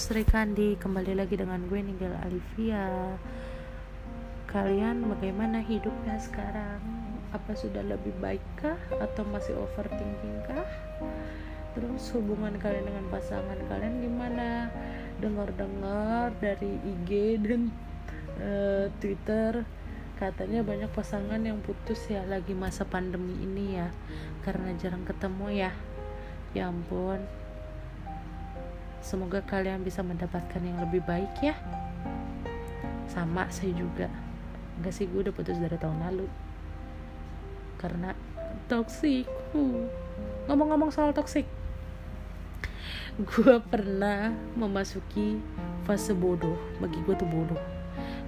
Sri Kandi, kembali lagi dengan gue Nigel Alivia. Kalian bagaimana hidupnya sekarang? Apa sudah lebih baik kah atau masih overthinking kah? Terus hubungan kalian dengan pasangan kalian gimana? Dengar-dengar dari IG dan uh, Twitter katanya banyak pasangan yang putus ya lagi masa pandemi ini ya karena jarang ketemu ya ya ampun semoga kalian bisa mendapatkan yang lebih baik ya. Sama saya juga. Enggak sih gue udah putus dari tahun lalu. Karena toxic ngomong-ngomong soal toxic. Gue pernah memasuki fase bodoh. Bagi gue tuh bodoh.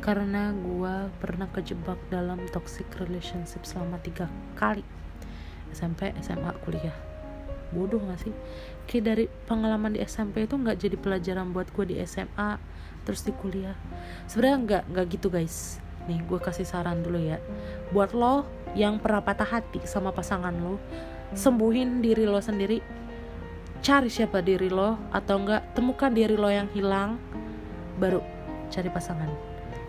Karena gue pernah kejebak dalam toxic relationship selama tiga kali. SMP SMA kuliah bodoh gak sih? Kayak dari pengalaman di SMP itu nggak jadi pelajaran buat gue di SMA terus di kuliah. Sebenarnya nggak nggak gitu guys. Nih gue kasih saran dulu ya. Buat lo yang pernah patah hati sama pasangan lo sembuhin diri lo sendiri. Cari siapa diri lo atau enggak temukan diri lo yang hilang baru cari pasangan.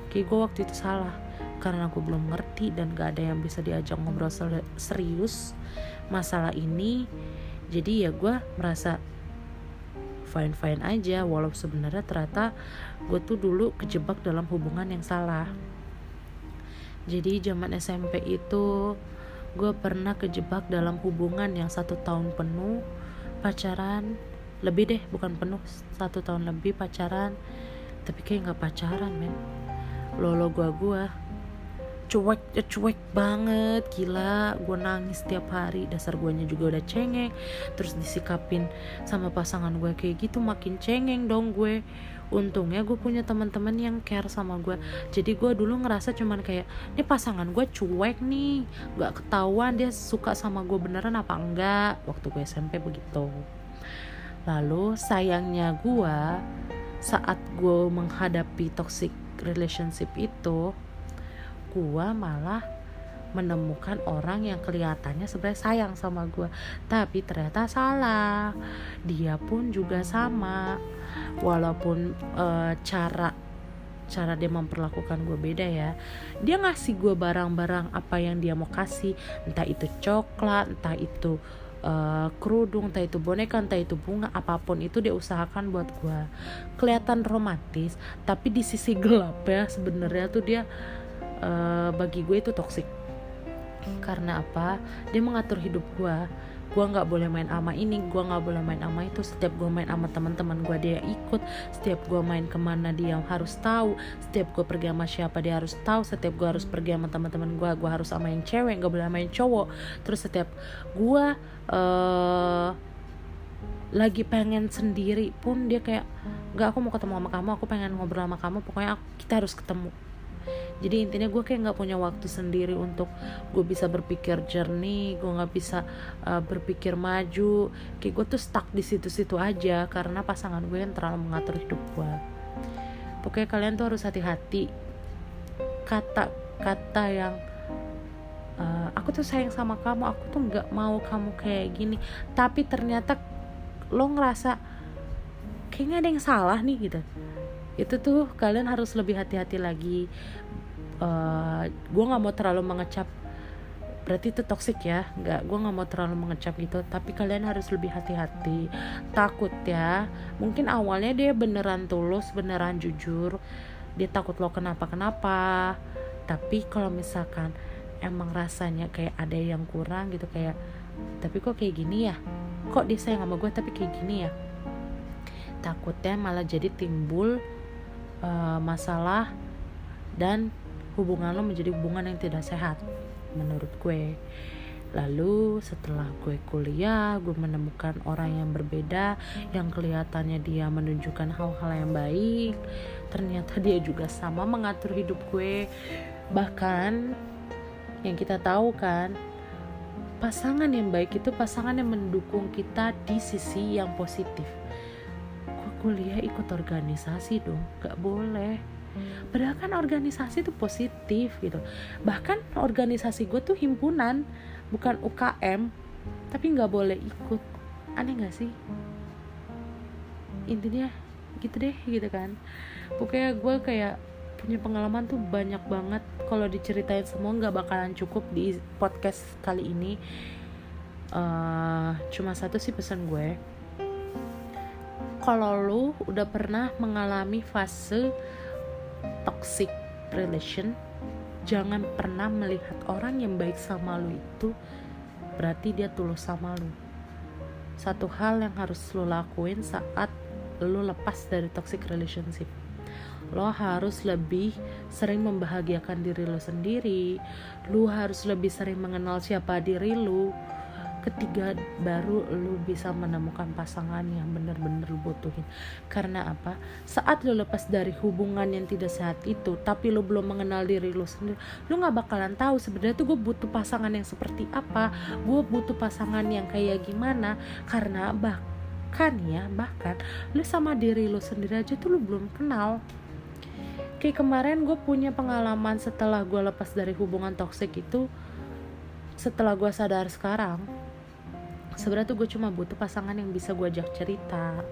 Kayak gue waktu itu salah karena gue belum ngerti dan gak ada yang bisa diajak ngobrol serius masalah ini jadi ya gue merasa fine fine aja walau sebenarnya ternyata gue tuh dulu kejebak dalam hubungan yang salah. Jadi zaman SMP itu gue pernah kejebak dalam hubungan yang satu tahun penuh pacaran. Lebih deh bukan penuh satu tahun lebih pacaran. Tapi kayak nggak pacaran men. Lolo gua gua cuek ya cuek banget gila. Gue nangis setiap hari dasar guanya juga udah cengeng. Terus disikapin sama pasangan gue kayak gitu makin cengeng dong gue. Untungnya gue punya teman-teman yang care sama gue jadi gue dulu ngerasa cuman kayak ini pasangan gue cuek nih gak ketahuan dia suka sama gue beneran apa enggak. Waktu gue SMP begitu. Lalu sayangnya gue saat gue menghadapi toxic relationship itu gua malah menemukan orang yang kelihatannya sebenarnya sayang sama gue tapi ternyata salah. Dia pun juga sama. Walaupun e, cara cara dia memperlakukan gue beda ya. Dia ngasih gue barang-barang apa yang dia mau kasih. Entah itu coklat entah itu uh, kerudung entah itu boneka entah itu bunga apa pun itu dia usahakan buat gue kelihatan romantis tapi di sisi gelap ya sebenarnya tuh dia uh, bagi gue itu toksik karena apa? Dia mengatur hidup gue gue nggak boleh main ama ini gue nggak boleh main ama itu. Setiap gue main sama teman-teman gue dia ikut. Setiap gue main ke mana dia harus tahu. Setiap gue pergi sama siapa dia harus tahu. Setiap gue harus pergi sama teman-teman gue gue harus sama yang cewek nggak boleh main cowok. Terus setiap gue uh, lagi pengen sendiri pun dia kayak nggak aku mau ketemu sama kamu. Aku pengen ngobrol sama kamu. Pokoknya aku, kita harus ketemu jadi intinya gue kayak nggak punya waktu sendiri untuk gue bisa berpikir jernih gue nggak bisa uh, berpikir maju. Kayak gue tuh stuck di situ-situ aja karena pasangan gue yang terlalu mengatur hidup gue. Pokoknya kalian tuh harus hati-hati. Kata-kata yang uh, aku tuh sayang sama kamu aku tuh nggak mau kamu kayak gini. Tapi ternyata lo ngerasa kayaknya ada yang salah nih gitu itu tuh kalian harus lebih hati-hati lagi. Uh, eh, gue nggak mau terlalu mengecap berarti itu toxic ya. Nggak gue nggak mau terlalu mengecap gitu. Tapi kalian harus lebih hati-hati. Takut ya. Mungkin awalnya dia beneran tulus beneran jujur. Dia takut lo kenapa kenapa tapi kalau misalkan emang rasanya kayak ada yang kurang gitu kayak tapi kok kayak gini ya? Kok dia sayang sama gue tapi kayak gini ya? Takutnya malah jadi timbul uh, masalah dan hubungan lo menjadi hubungan yang tidak sehat menurut gue. Lalu setelah gue kuliah gue menemukan orang yang berbeda yang kelihatannya dia menunjukkan hal-hal yang baik ternyata dia juga sama mengatur hidup gue. Bahkan yang kita tahu kan pasangan yang baik itu pasangan yang mendukung kita di sisi yang positif kuliah ikut organisasi dong gak boleh Padahal kan organisasi itu positif gitu. Bahkan organisasi gue tuh himpunan, bukan UKM, tapi nggak boleh ikut. Aneh gak sih? Intinya gitu deh gitu kan pokoknya gue kayak punya pengalaman tuh banyak banget kalau diceritain semua nggak bakalan cukup di podcast kali ini uh, cuma satu sih pesan gue kalau lu udah pernah mengalami fase toxic relation jangan pernah melihat orang yang baik sama lu itu berarti dia tulus sama lu. Satu hal yang harus lu lakuin saat lu lepas dari toxic relationship. Lo harus lebih sering membahagiakan diri lo sendiri. Lu harus lebih sering mengenal siapa diri lu ketiga baru lu bisa menemukan pasangan yang benar-benar lu butuhin. Karena apa? Saat lu lepas dari hubungan yang tidak sehat itu tapi lu belum mengenal diri lu sendiri lu nggak bakalan tahu sebenarnya tuh gue butuh pasangan yang seperti apa gue butuh pasangan yang kayak gimana. Karena bahkan ya bahkan lu sama diri lu sendiri aja tuh lu belum kenal. Kayak kemarin gue punya pengalaman setelah gue lepas dari hubungan toksik itu setelah gue sadar sekarang sebenarnya tuh gue cuma butuh pasangan yang bisa gue ajak cerita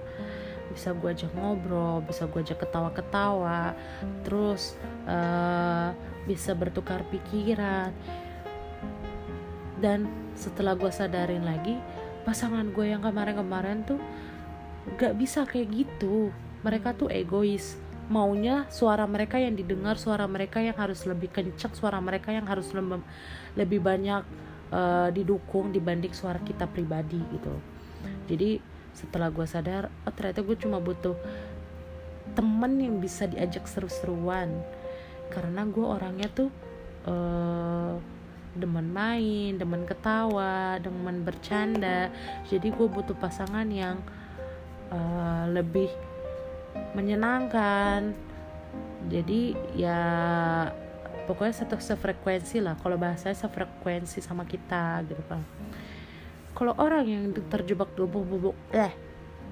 bisa gue ajak ngobrol bisa gue ajak ketawa-ketawa terus uh, bisa bertukar pikiran. Dan setelah gue sadarin lagi pasangan gue yang kemarin-kemarin tuh gak bisa kayak gitu. Mereka tuh egois. Maunya suara mereka yang didengar suara mereka yang harus lebih kencang suara mereka yang harus lebih, lebih banyak uh, didukung dibanding suara kita pribadi gitu jadi setelah gue sadar oh ternyata gue cuma butuh temen yang bisa diajak seru-seruan karena gue orangnya tuh uh, demen main, demen ketawa, demen bercanda. Jadi gue butuh pasangan yang uh, lebih menyenangkan. Jadi ya pokoknya satu sefrekuensi lah. Kalau bahasanya sefrekuensi sama kita gitu kan. Kalau orang yang terjebak dalam hubungan eh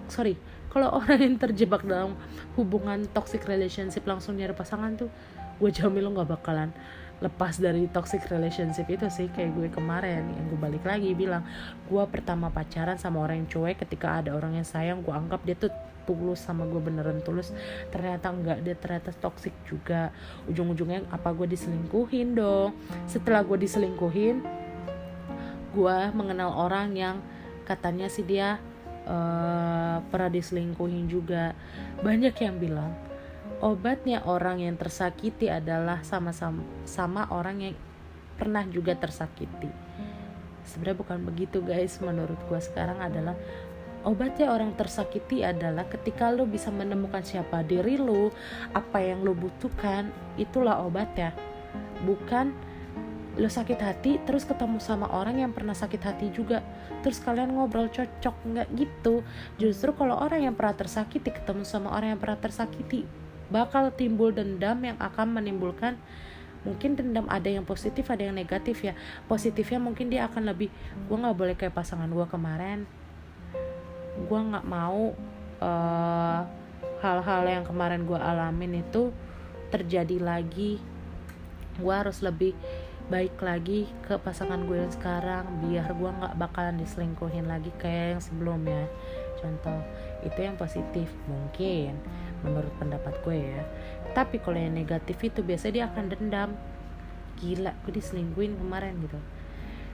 sorry. Kalau orang yang terjebak dalam hubungan toxic relationship langsung nyari pasangan tuh gue jamin lo nggak bakalan lepas dari toxic relationship itu sih kayak gue kemarin yang gue balik lagi bilang gue pertama pacaran sama orang yang cuek ketika ada orang yang sayang gue anggap dia tuh tulus sama gue beneran tulus. Ternyata enggak dia ternyata toxic juga. Ujung-ujungnya apa gue diselingkuhin dong? Setelah gue diselingkuhin gue mengenal orang yang katanya sih dia uh, pernah diselingkuhin juga. Banyak yang bilang obatnya orang yang tersakiti adalah sama-sama sama orang yang pernah juga tersakiti. Sebenarnya bukan begitu guys menurut gue sekarang adalah obatnya orang tersakiti adalah ketika lo bisa menemukan siapa diri lo apa yang lo butuhkan itulah obatnya. Bukan lo sakit hati terus ketemu sama orang yang pernah sakit hati juga. Terus kalian ngobrol cocok nggak gitu. Justru kalau orang yang pernah tersakiti ketemu sama orang yang pernah tersakiti bakal timbul dendam yang akan menimbulkan mungkin dendam ada yang positif ada yang negatif ya. Positifnya mungkin dia akan lebih gue nggak boleh kayak pasangan gue kemarin. Gue nggak mau eh, hal-hal yang kemarin gue alamin itu terjadi lagi. Gue harus lebih baik lagi ke pasangan gue yang sekarang biar gue nggak bakalan diselingkuhin lagi kayak yang sebelumnya. Contoh itu yang positif mungkin menurut pendapat gue ya. Tapi kalau yang negatif itu biasanya dia akan dendam. Gila gue diselingkuhin kemarin gitu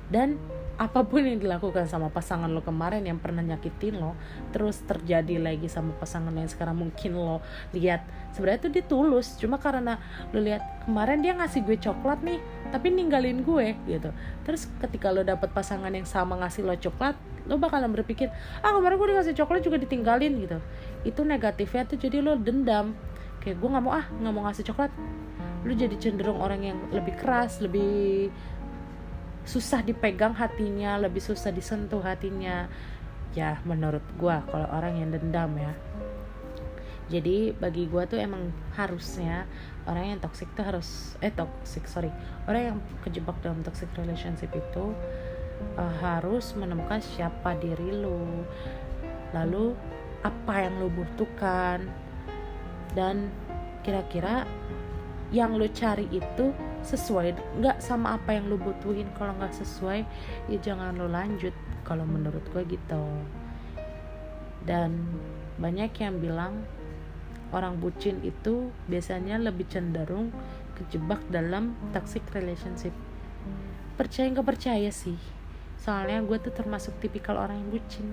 dan apa pun yang dilakukan sama pasangan lo kemarin yang pernah nyakitin lo terus terjadi lagi sama pasangan yang sekarang mungkin lo lihat sebenarnya tuh dia tulus. Cuma karena lo lihat kemarin dia ngasih gue coklat nih tapi ninggalin gue gitu. Terus ketika lo dapet pasangan yang sama ngasih lo coklat lo bakalan berpikir ah kemarin gue dikasih coklat juga ditinggalin gitu. Itu negatifnya tuh jadi lo dendam. Kayak gue nggak mau ah nggak mau ngasih coklat. Lo jadi cenderung orang yang lebih keras lebih susah dipegang hatinya lebih susah disentuh hatinya. Ya menurut gue kalau orang yang dendam ya. Jadi bagi gue tuh emang harusnya orang yang toxic tuh harus eh toxic sorry. Orang yang kejebak dalam toxic relationship itu uh, harus menemukan siapa diri lu. Lalu apa yang lu butuhkan. Dan kira-kira yang lu cari itu sesuai nggak sama apa yang lu butuhin. Kalau nggak sesuai ya jangan lu lanjut kalau menurut gue gitu. Dan banyak yang bilang orang bucin itu biasanya lebih cenderung kejebak dalam toxic relationship. Percaya nggak percaya sih? Soalnya gue tuh termasuk tipikal orang yang bucin.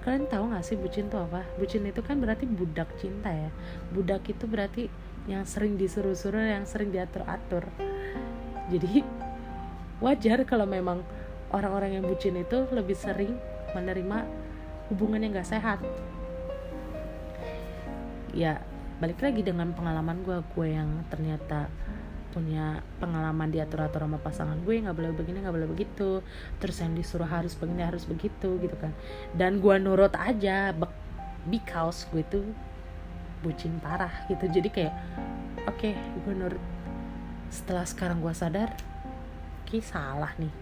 Kalian tahu gak sih bucin tuh apa? Bucin itu kan berarti budak cinta ya. Budak itu berarti yang sering disuruh-suruh yang sering diatur-atur. Jadi wajar kalau memang orang-orang yang bucin itu lebih sering menerima hubungan yang gak sehat. Ya balik lagi dengan pengalaman gue gue yang ternyata punya pengalaman diatur-atur sama pasangan gue nggak boleh begini nggak boleh begitu. Terus yang disuruh harus begini harus begitu gitu kan. Dan gue nurut aja because gue tuh bucin parah gitu. Jadi kayak oke okay, gue nurut setelah sekarang gue sadar ki salah nih.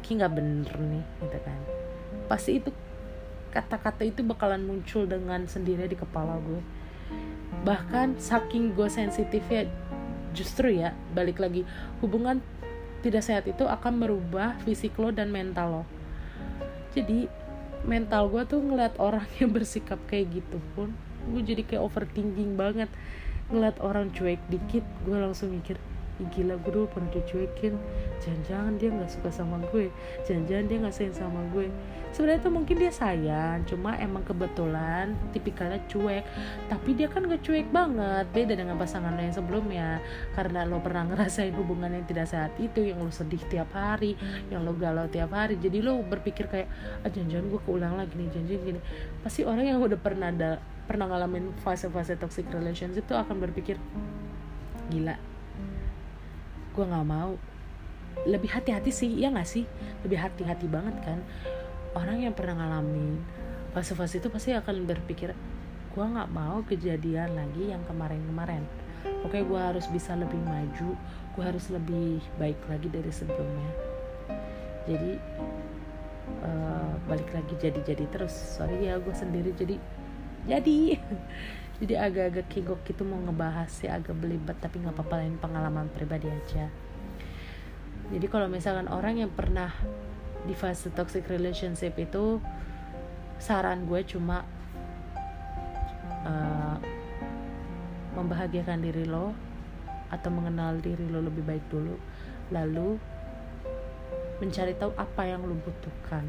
Ki nggak bener nih gitu kan. Pasti itu kata-kata itu bakalan muncul dengan sendiri di kepala gue bahkan saking gue sensitif ya justru ya balik lagi hubungan tidak sehat itu akan merubah fisik lo dan mental lo. Jadi mental gue tuh ngeliat orang yang bersikap kayak gitu pun gue jadi kayak overthinking banget. Ngeliat orang cuek dikit gue langsung mikir gila gue dulu pernah dicuekin. Jangan-jangan dia nggak suka sama gue. Jangan-jangan dia nggak sayang sama gue. Sebenarnya tuh mungkin dia sayang cuma emang kebetulan tipikalnya cuek. Tapi dia kan gak cuek banget beda dengan pasangan lo yang sebelumnya. Karena lo pernah ngerasain hubungan yang tidak sehat itu yang lo sedih tiap hari yang lo galau tiap hari. Jadi lo berpikir kayak ah, jangan-jangan gue keulang lagi nih jangan-jangan gini. Pasti orang yang udah pernah ada pernah ngalamin fase-fase toxic relationship itu akan berpikir gila gue nggak mau. Lebih hati-hati sih ya nggak sih? Lebih hati-hati banget kan. Orang yang pernah ngalamin fase-fase itu pasti akan berpikir gue nggak mau kejadian lagi yang kemarin-kemarin. Oke gue harus bisa lebih maju gue harus lebih baik lagi dari sebelumnya. Jadi uh, balik lagi jadi-jadi terus. Sorry ya gue sendiri. Jadi jadi jadi agak-agak kigok gitu mau ngebahas sih agak belibet tapi nggak apa-apa lain pengalaman pribadi aja. Jadi kalau misalkan orang yang pernah di fase toxic relationship itu saran gue cuma uh, membahagiakan diri lo atau mengenal diri lo lebih baik dulu. Lalu mencari tahu apa yang lo butuhkan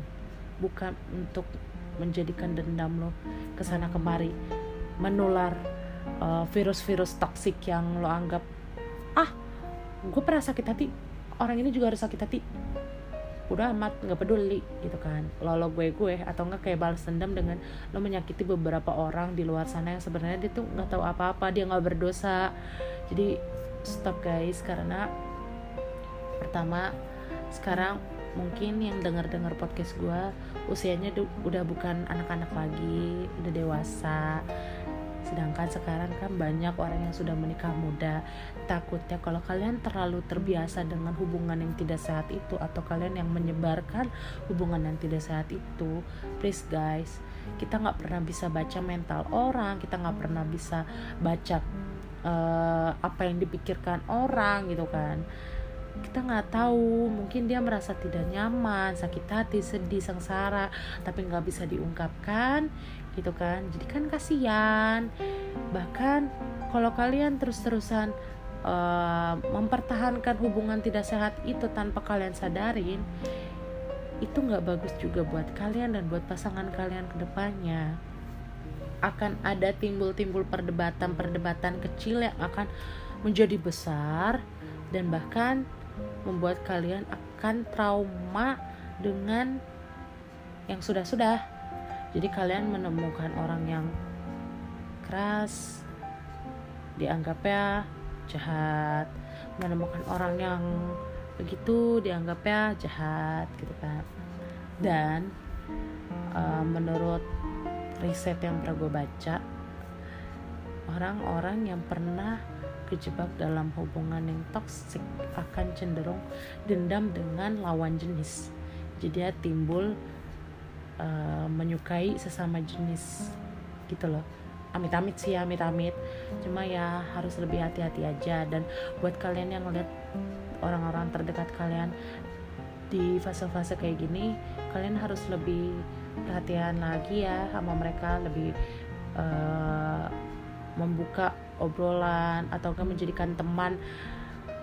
bukan untuk menjadikan dendam lo ke sana kemari menular uh, virus-virus toksik yang lo anggap ah gue pernah sakit hati orang ini juga harus sakit hati. Udah amat nggak peduli gitu kan. Lo lo gue gue atau nggak kayak balas dendam dengan lo menyakiti beberapa orang di luar sana yang sebenarnya dia tuh nggak tahu apa-apa dia nggak berdosa. Jadi stop guys karena pertama sekarang mungkin yang dengar-dengar podcast gue usianya udah bukan anak-anak lagi udah dewasa. Sedangkan sekarang kan banyak orang yang sudah menikah muda. Takutnya kalau kalian terlalu terbiasa dengan hubungan yang tidak sehat itu atau kalian yang menyebarkan hubungan yang tidak sehat itu please guys kita nggak pernah bisa baca mental orang kita nggak pernah bisa baca uh, apa yang dipikirkan orang gitu kan kita nggak tahu. Mungkin dia merasa tidak nyaman sakit hati sedih sengsara tapi nggak bisa diungkapkan gitu kan. Jadi kan kasihan. Bahkan kalau kalian terus-terusan uh, mempertahankan hubungan tidak sehat itu tanpa kalian sadarin itu nggak bagus juga buat kalian dan buat pasangan kalian ke depannya akan ada timbul-timbul perdebatan-perdebatan kecil yang akan menjadi besar dan bahkan membuat kalian akan trauma dengan yang sudah-sudah. Jadi kalian menemukan orang yang keras dianggapnya jahat. Menemukan orang yang begitu dianggapnya jahat gitu kan. Dan uh, menurut riset yang pernah gue baca orang-orang yang pernah kejebak dalam hubungan yang toksik akan cenderung dendam dengan lawan jenis. Jadi ya timbul uh, menyukai sesama jenis gitu loh. Amit-amit sih ya amit-amit. Cuma ya harus lebih hati-hati aja. Dan buat kalian yang ngeliat orang-orang terdekat kalian di fase-fase kayak gini kalian harus lebih perhatian lagi ya sama mereka lebih uh, membuka obrolan atau kan menjadikan teman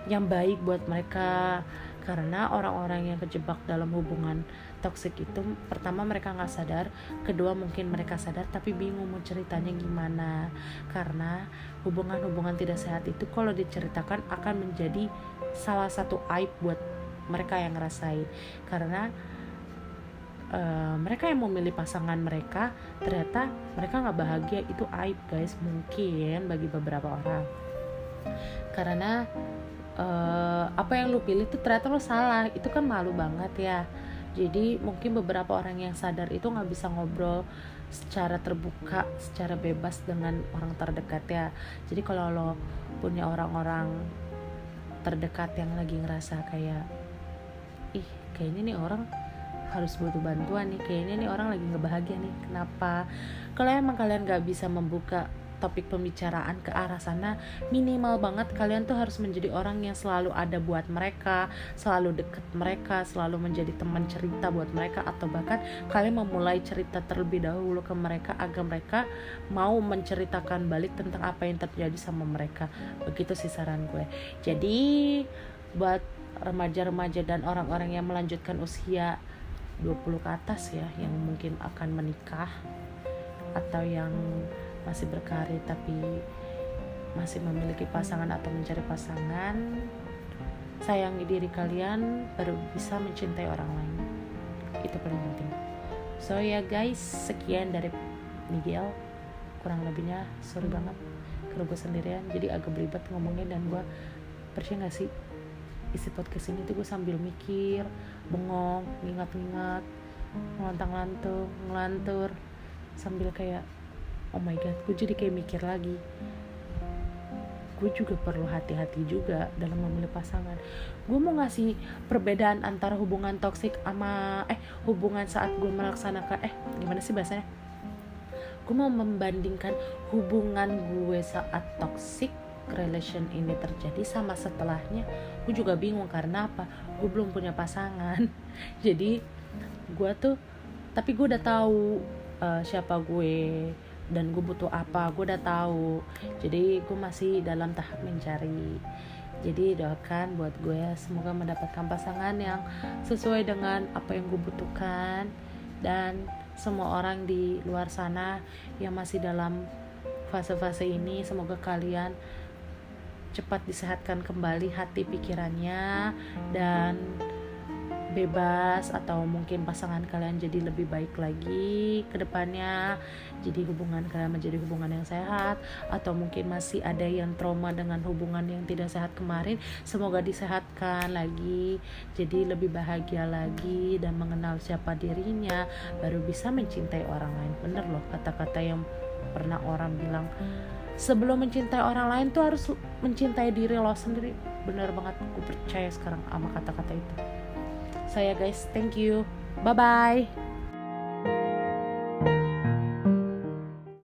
yang baik buat mereka. Karena orang-orang yang kejebak dalam hubungan toksik itu pertama mereka nggak sadar kedua mungkin mereka sadar tapi bingung mau ceritanya gimana. Karena hubungan-hubungan tidak sehat itu kalau diceritakan akan menjadi salah satu aib buat mereka yang ngerasain. Karena uh, mereka yang memilih pasangan mereka ternyata mereka nggak bahagia. Itu aib guys. Mungkin bagi beberapa orang. Karena uh, apa yang lu pilih itu ternyata lo salah. Itu kan malu banget ya. Jadi mungkin beberapa orang yang sadar itu nggak bisa ngobrol secara terbuka secara bebas dengan orang terdekat ya. Jadi kalau lo punya orang-orang terdekat yang lagi ngerasa kayak ih kayaknya nih orang harus butuh bantuan nih. Kayaknya nih orang lagi ngebahagia nih. Kenapa? Kalau emang kalian gak bisa membuka topik pembicaraan ke arah sana minimal banget kalian tuh harus menjadi orang yang selalu ada buat mereka selalu deket mereka selalu menjadi teman cerita buat mereka atau bahkan kalian memulai cerita terlebih dahulu ke mereka agar mereka mau menceritakan balik tentang apa yang terjadi sama mereka. Begitu sih saran gue. Jadi buat remaja-remaja dan orang-orang yang melanjutkan usia 20 ke atas ya yang mungkin akan menikah atau yang masih berkarir tapi masih memiliki pasangan atau mencari pasangan. Sayangi diri kalian baru bisa mencintai orang lain. Itu paling penting. So ya guys sekian dari Miguel. Kurang lebihnya sorry banget. Kalau gue sendirian jadi agak belibet ngomongnya dan gue percaya gak sih? Isi podcast ini tuh gue sambil mikir bengong ngingat-ngingat ngelantang-lantung ngelantur sambil kayak oh my god gue jadi kayak mikir lagi. Gue juga perlu hati-hati juga dalam memilih pasangan. Gue mau ngasih perbedaan antara hubungan toksik sama eh hubungan saat gue melaksanakan eh gimana sih bahasanya? Gue mau membandingkan hubungan gue saat toxic relation ini terjadi sama setelahnya gue juga bingung karena apa? Gue belum punya pasangan. Jadi gue tuh tapi gue udah tahu uh, siapa gue dan gue butuh apa gue udah tahu. Jadi gue masih dalam tahap mencari. Jadi doakan buat gue ya, semoga mendapatkan pasangan yang sesuai dengan apa yang gue butuhkan. Dan semua orang di luar sana yang masih dalam fase-fase ini semoga kalian cepat disehatkan kembali hati pikirannya dan bebas atau mungkin pasangan kalian jadi lebih baik lagi ke depannya jadi hubungan kalian menjadi hubungan yang sehat atau mungkin masih ada yang trauma dengan hubungan yang tidak sehat kemarin semoga disehatkan lagi jadi lebih bahagia lagi dan mengenal siapa dirinya baru bisa mencintai orang lain. Bener loh kata-kata yang pernah orang bilang sebelum mencintai orang lain tuh harus mencintai diri lo sendiri. Bener banget aku percaya sekarang sama kata-kata itu. Saya guys thank you. Bye bye